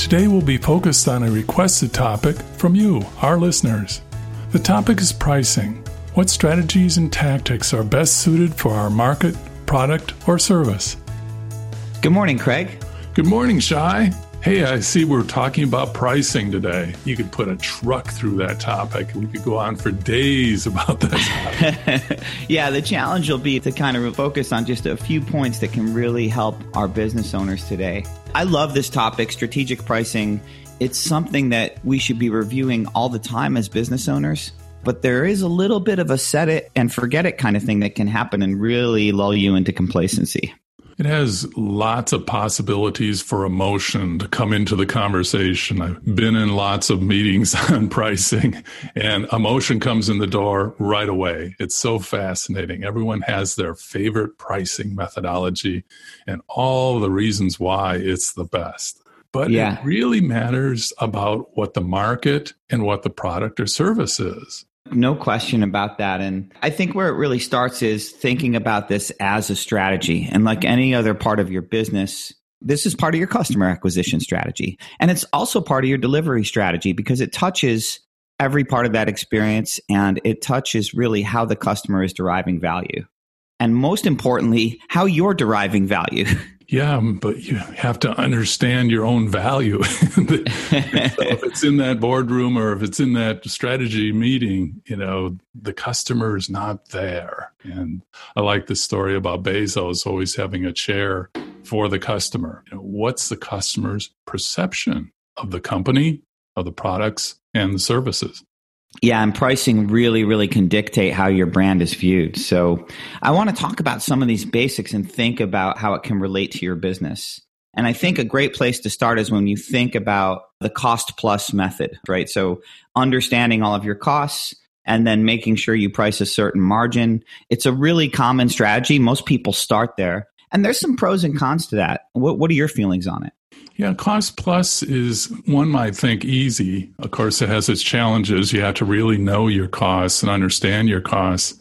Today we'll be focused on a requested topic from you, our listeners. The topic is pricing. What strategies and tactics are best suited for our market, product, or service? Good morning, Craig. Good morning, Shai. Hey, I see we're talking about pricing today. You could put a truck through that topic. We could go on for days about that. yeah, the challenge will be to kind of focus on just a few points that can really help our business owners today. I love this topic, strategic pricing. It's something that we should be reviewing all the time as business owners. But there is a little bit of a set it and forget it kind of thing that can happen and really lull you into complacency. It has lots of possibilities for emotion to come into the conversation. I've been in lots of meetings on pricing, and emotion comes in the door right away. It's so fascinating. Everyone has their favorite pricing methodology and all the reasons why it's the best. But yeah. it really matters about what the market and what the product or service is. No question about that. And I think where it really starts is thinking about this as a strategy. And like any other part of your business, this is part of your customer acquisition strategy. And it's also part of your delivery strategy because it touches every part of that experience and it touches really how the customer is deriving value. And most importantly, how you're deriving value. Yeah, um, but you have to understand your own value. so if it's in that boardroom or if it's in that strategy meeting, you know, the customer is not there. And I like the story about Bezos always having a chair for the customer. You know, what's the customer's perception of the company, of the products, and the services? Yeah, and pricing really, really can dictate how your brand is viewed. So I want to talk about some of these basics and think about how it can relate to your business. And I think a great place to start is when you think about the cost plus method, right? So understanding all of your costs and then making sure you price a certain margin. It's a really common strategy. Most people start there. And there's some pros and cons to that. What, what are your feelings on it? Yeah, cost plus is one might think easy. Of course, it has its challenges. You have to really know your costs and understand your costs,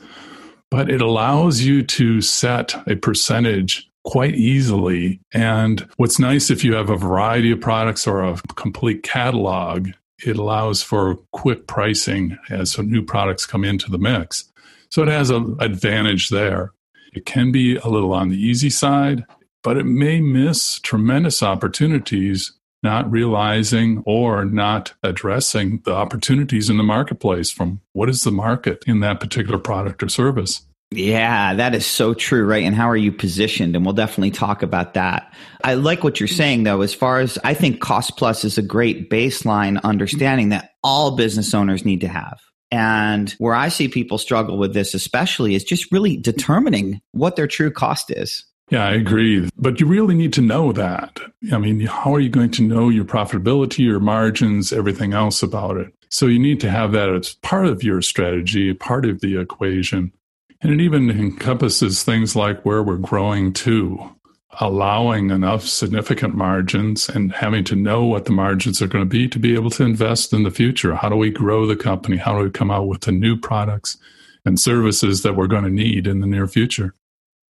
but it allows you to set a percentage quite easily. And what's nice if you have a variety of products or a complete catalog, it allows for quick pricing as new products come into the mix. So it has an advantage there. It can be a little on the easy side but it may miss tremendous opportunities not realizing or not addressing the opportunities in the marketplace from what is the market in that particular product or service. Yeah, that is so true, right? And how are you positioned? And we'll definitely talk about that. I like what you're saying, though, as far as I think cost plus is a great baseline understanding that all business owners need to have. And where I see people struggle with this, especially, is just really determining what their true cost is. Yeah, I agree. But you really need to know that. I mean, how are you going to know your profitability, your margins, everything else about it? So you need to have that as part of your strategy, part of the equation. And it even encompasses things like where we're growing to, allowing enough significant margins and having to know what the margins are going to be to be able to invest in the future. How do we grow the company? How do we come out with the new products and services that we're going to need in the near future?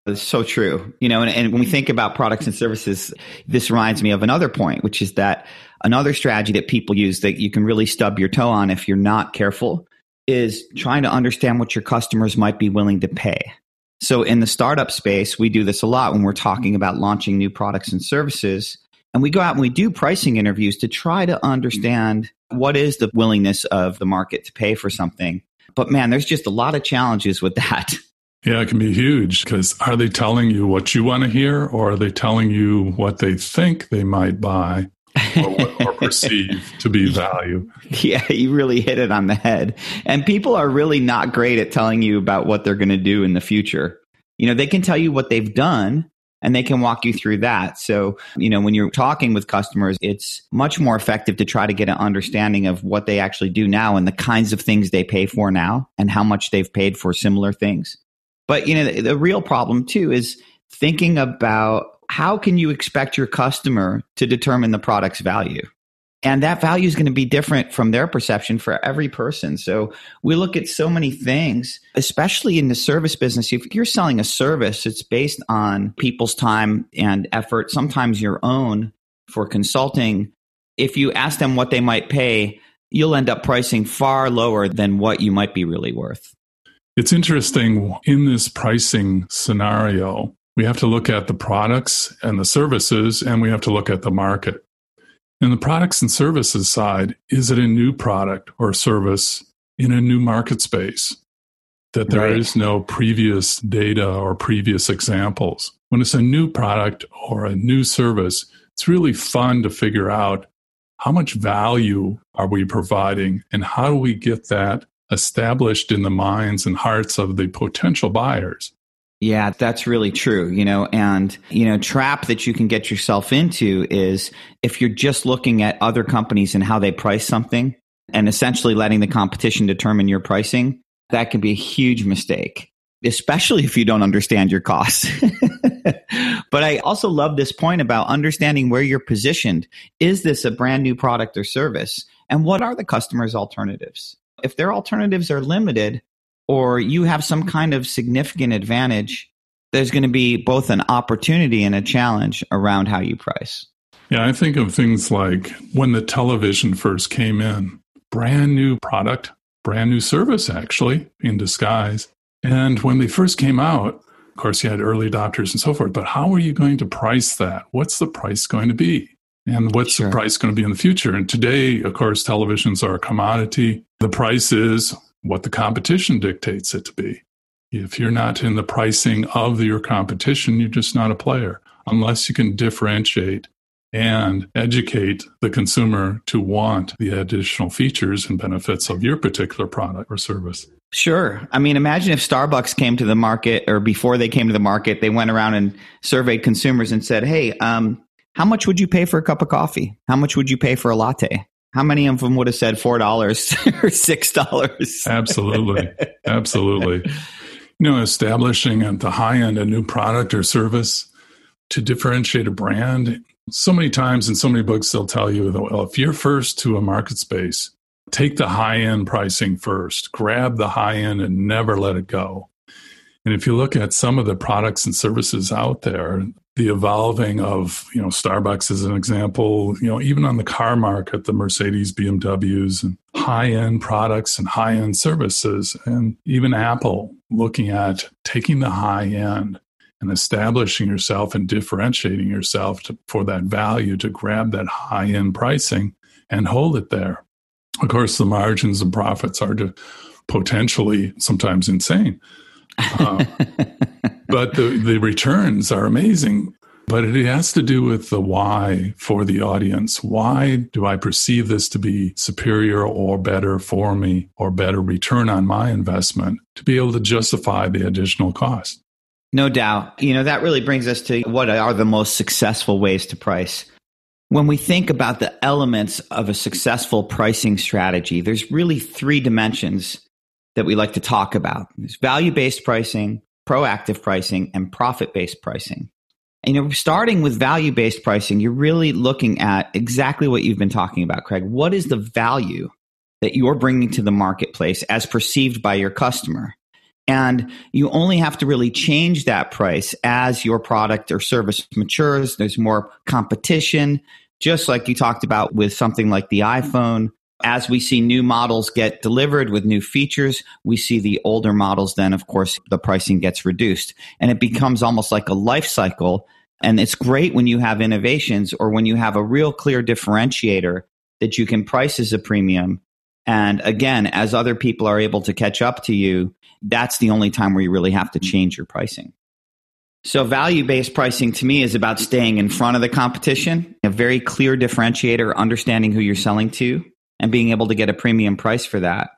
It's so true. You know, and, and, when we think about products and services, this reminds me of another point, which is that another strategy that people use that you can really stub your toe on if you're not careful is trying to understand what your customers might be willing to pay. So in the startup space, we do this a lot when we're talking about launching new products and services. And we go out and we do pricing interviews to try to understand what is the willingness of the market to pay for something. But man, there's just a lot of challenges with that. Yeah, it can be huge because are they telling you what you want to hear or are they telling you what they think they might buy or, or perceive to be value? Yeah, you really hit it on the head. And people are really not great at telling you about what they're going to do in the future. You know, they can tell you what they've done and they can walk you through that. So, you know, when you're talking with customers, it's much more effective to try to get an understanding of what they actually do now and the kinds of things they pay for now and how much they've paid for similar things. But, you know, the, the real problem too is thinking about how can you expect your customer to determine the product's value? And that value is going to be different from their perception for every person. So we look at so many things, especially in the service business. If you're selling a service, it's based on people's time and effort, sometimes your own for consulting. If you ask them what they might pay, you'll end up pricing far lower than what you might be really worth. It's interesting in this pricing scenario, we have to look at the products and the services, and we have to look at the market. In the products and services side, is it a new product or service in a new market space that there right. is no previous data or previous examples? When it's a new product or a new service, it's really fun to figure out how much value are we providing and how do we get that established in the minds and hearts of the potential buyers. Yeah, that's really true. You know, and, you know, trap that you can get yourself into is if you're just looking at other companies and how they price something and essentially letting the competition determine your pricing, that can be a huge mistake, especially if you don't understand your costs. but I also love this point about understanding where you're positioned. Is this a brand new product or service? And what are the customer's alternatives? If their alternatives are limited, or you have some kind of significant advantage, there's going to be both an opportunity and a challenge around how you price. Yeah, I think of things like when the television first came in, brand new product, brand new service, actually, in disguise. And when they first came out, of course, you had early adopters and so forth, but how are you going to price that? What's the price going to be? And what's sure. the price going to be in the future? And today, of course, televisions are a commodity. The price is what the competition dictates it to be. If you're not in the pricing of your competition, you're just not a player unless you can differentiate and educate the consumer to want the additional features and benefits of your particular product or service. Sure. I mean, imagine if Starbucks came to the market or before they came to the market, they went around and surveyed consumers and said, Hey, um, how much would you pay for a cup of coffee? How much would you pay for a latte? How many of them would have said four dollars or six dollars? Absolutely, absolutely. You know, establishing at the high end a new product or service to differentiate a brand. So many times in so many books, they'll tell you well, if you're first to a market space, take the high end pricing first, grab the high end, and never let it go. And if you look at some of the products and services out there, the evolving of, you know, Starbucks as an example, you know, even on the car market, the Mercedes, BMWs, and high end products and high end services, and even Apple looking at taking the high end and establishing yourself and differentiating yourself to, for that value to grab that high end pricing and hold it there. Of course, the margins and profits are to potentially sometimes insane. Um, but the, the returns are amazing. But it has to do with the why for the audience. Why do I perceive this to be superior or better for me or better return on my investment to be able to justify the additional cost? No doubt. You know, that really brings us to what are the most successful ways to price. When we think about the elements of a successful pricing strategy, there's really three dimensions that we like to talk about. There's value based pricing, proactive pricing, and profit based pricing. And you know, starting with value based pricing, you're really looking at exactly what you've been talking about, Craig. What is the value that you're bringing to the marketplace as perceived by your customer? And you only have to really change that price as your product or service matures. There's more competition, just like you talked about with something like the iPhone as we see new models get delivered with new features, we see the older models, then of course the pricing gets reduced and it becomes almost like a life cycle. And it's great when you have innovations or when you have a real clear differentiator that you can price as a premium. And again, as other people are able to catch up to you, that's the only time where you really have to change your pricing. So value based pricing to me is about staying in front of the competition, a very clear differentiator, understanding who you're selling to, and being able to get a premium price for that.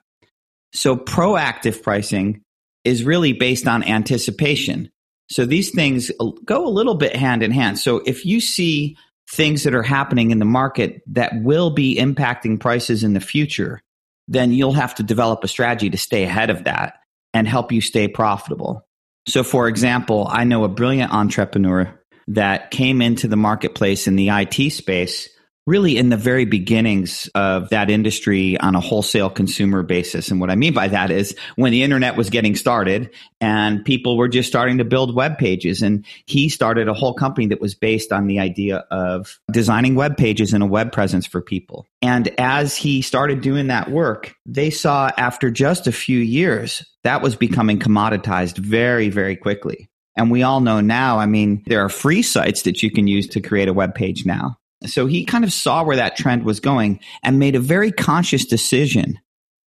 So proactive pricing is really based on anticipation. So these things go a little bit hand in hand. So if you see things that are happening in the market that will be impacting prices in the future, then you'll have to develop a strategy to stay ahead of that and help you stay profitable. So, for example, I know a brilliant entrepreneur that came into the marketplace in the IT space really in the very beginnings of that industry on a wholesale consumer basis. And what I mean by that is when the internet was getting started and people were just starting to build web pages. And he started a whole company that was based on the idea of designing web pages and a web presence for people. And as he started doing that work, they saw after just a few years that was becoming commoditized very, very quickly. And we all know now, I mean, there are free sites that you can use to create a web page now. So he kind of saw where that trend was going and made a very conscious decision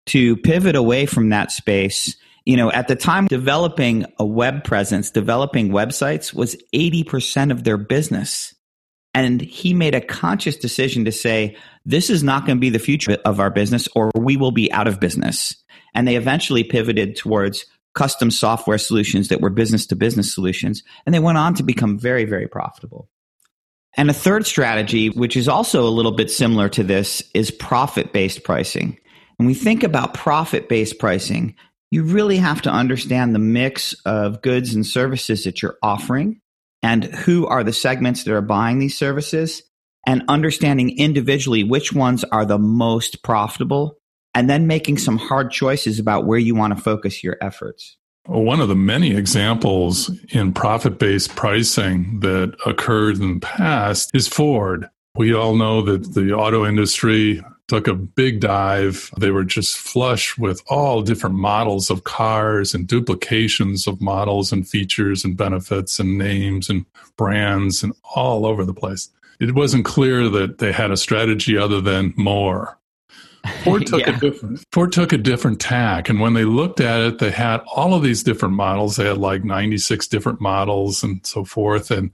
to pivot away from that space. You know, at the time, developing a web presence, developing websites was 80% of their business. And he made a conscious decision to say, this is not going to be the future of our business or we will be out of business. And they eventually pivoted towards custom software solutions that were business to business solutions. And they went on to become very, very profitable. And a third strategy, which is also a little bit similar to this, is profit based pricing. When we think about profit based pricing, you really have to understand the mix of goods and services that you're offering and who are the segments that are buying these services and understanding individually which ones are the most profitable and then making some hard choices about where you want to focus your efforts. One of the many examples in profit based pricing that occurred in the past is Ford. We all know that the auto industry took a big dive. They were just flush with all different models of cars and duplications of models and features and benefits and names and brands and all over the place. It wasn't clear that they had a strategy other than more. Ford took yeah. a different Ford took a different tack, and when they looked at it, they had all of these different models. They had like ninety six different models and so forth. And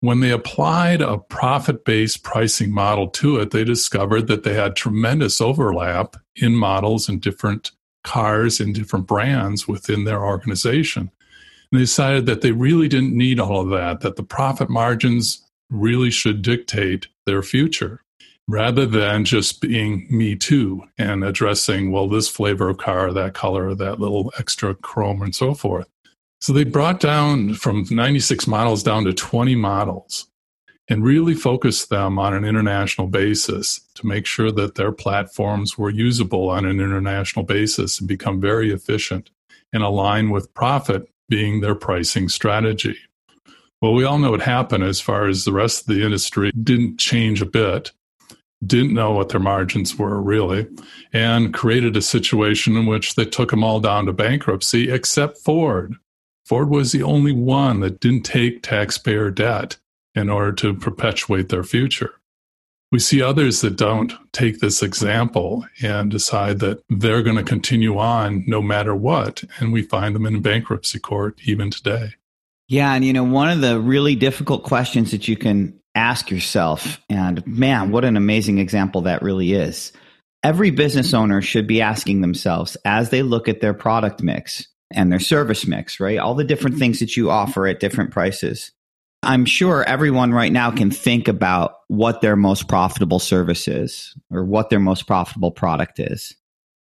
when they applied a profit based pricing model to it, they discovered that they had tremendous overlap in models and different cars and different brands within their organization. And they decided that they really didn't need all of that. That the profit margins really should dictate their future rather than just being me too and addressing, well, this flavor of car, that color, that little extra chrome, and so forth. So they brought down from 96 models down to 20 models and really focused them on an international basis to make sure that their platforms were usable on an international basis and become very efficient and align with profit being their pricing strategy. Well, we all know what happened as far as the rest of the industry didn't change a bit didn't know what their margins were really, and created a situation in which they took them all down to bankruptcy except Ford. Ford was the only one that didn't take taxpayer debt in order to perpetuate their future. We see others that don't take this example and decide that they're going to continue on no matter what. And we find them in bankruptcy court even today. Yeah. And, you know, one of the really difficult questions that you can ask yourself, and man, what an amazing example that really is. Every business owner should be asking themselves as they look at their product mix and their service mix, right? All the different mm-hmm. things that you offer at different prices. I'm sure everyone right now can think about what their most profitable service is or what their most profitable product is.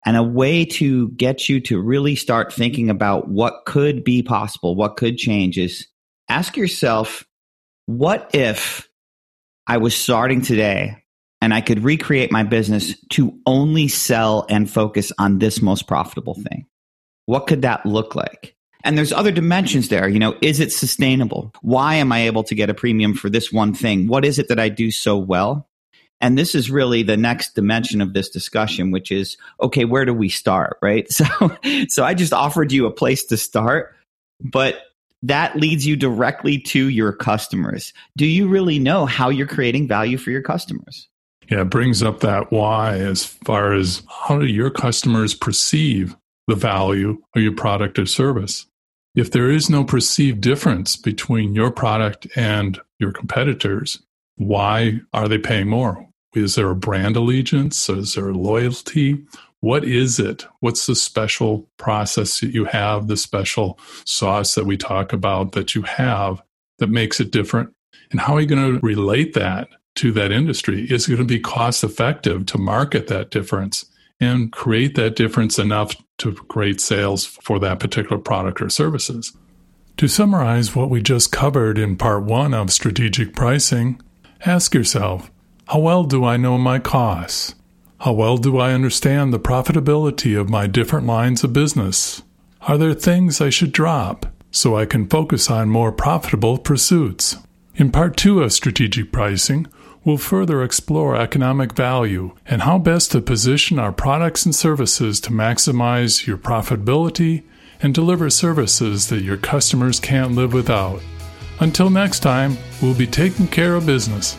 And a way to get you to really start thinking about what could be possible, what could change is ask yourself, what if I was starting today and I could recreate my business to only sell and focus on this most profitable thing. What could that look like? And there's other dimensions there. You know, is it sustainable? Why am I able to get a premium for this one thing? What is it that I do so well? And this is really the next dimension of this discussion, which is, okay, where do we start? Right. So, so I just offered you a place to start, but that leads you directly to your customers. Do you really know how you're creating value for your customers? Yeah, it brings up that why as far as how do your customers perceive the value of your product or service? If there is no perceived difference between your product and your competitors, why are they paying more? Is there a brand allegiance? Is there loyalty? What is it? What's the special process that you have, the special sauce that we talk about that you have that makes it different? And how are you going to relate that to that industry? Is it going to be cost effective to market that difference and create that difference enough to create sales for that particular product or services? To summarize what we just covered in part one of strategic pricing, ask yourself how well do I know my costs? How well do I understand the profitability of my different lines of business? Are there things I should drop so I can focus on more profitable pursuits? In part two of strategic pricing, we'll further explore economic value and how best to position our products and services to maximize your profitability and deliver services that your customers can't live without. Until next time, we'll be taking care of business.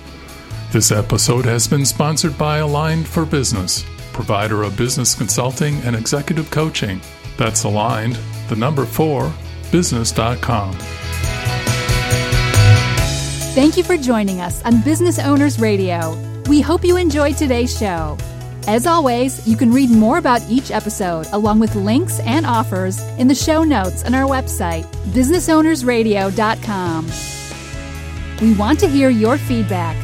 This episode has been sponsored by Aligned for Business, provider of business consulting and executive coaching. That's Aligned, the number four, business.com. Thank you for joining us on Business Owners Radio. We hope you enjoyed today's show. As always, you can read more about each episode along with links and offers in the show notes on our website, businessownersradio.com. We want to hear your feedback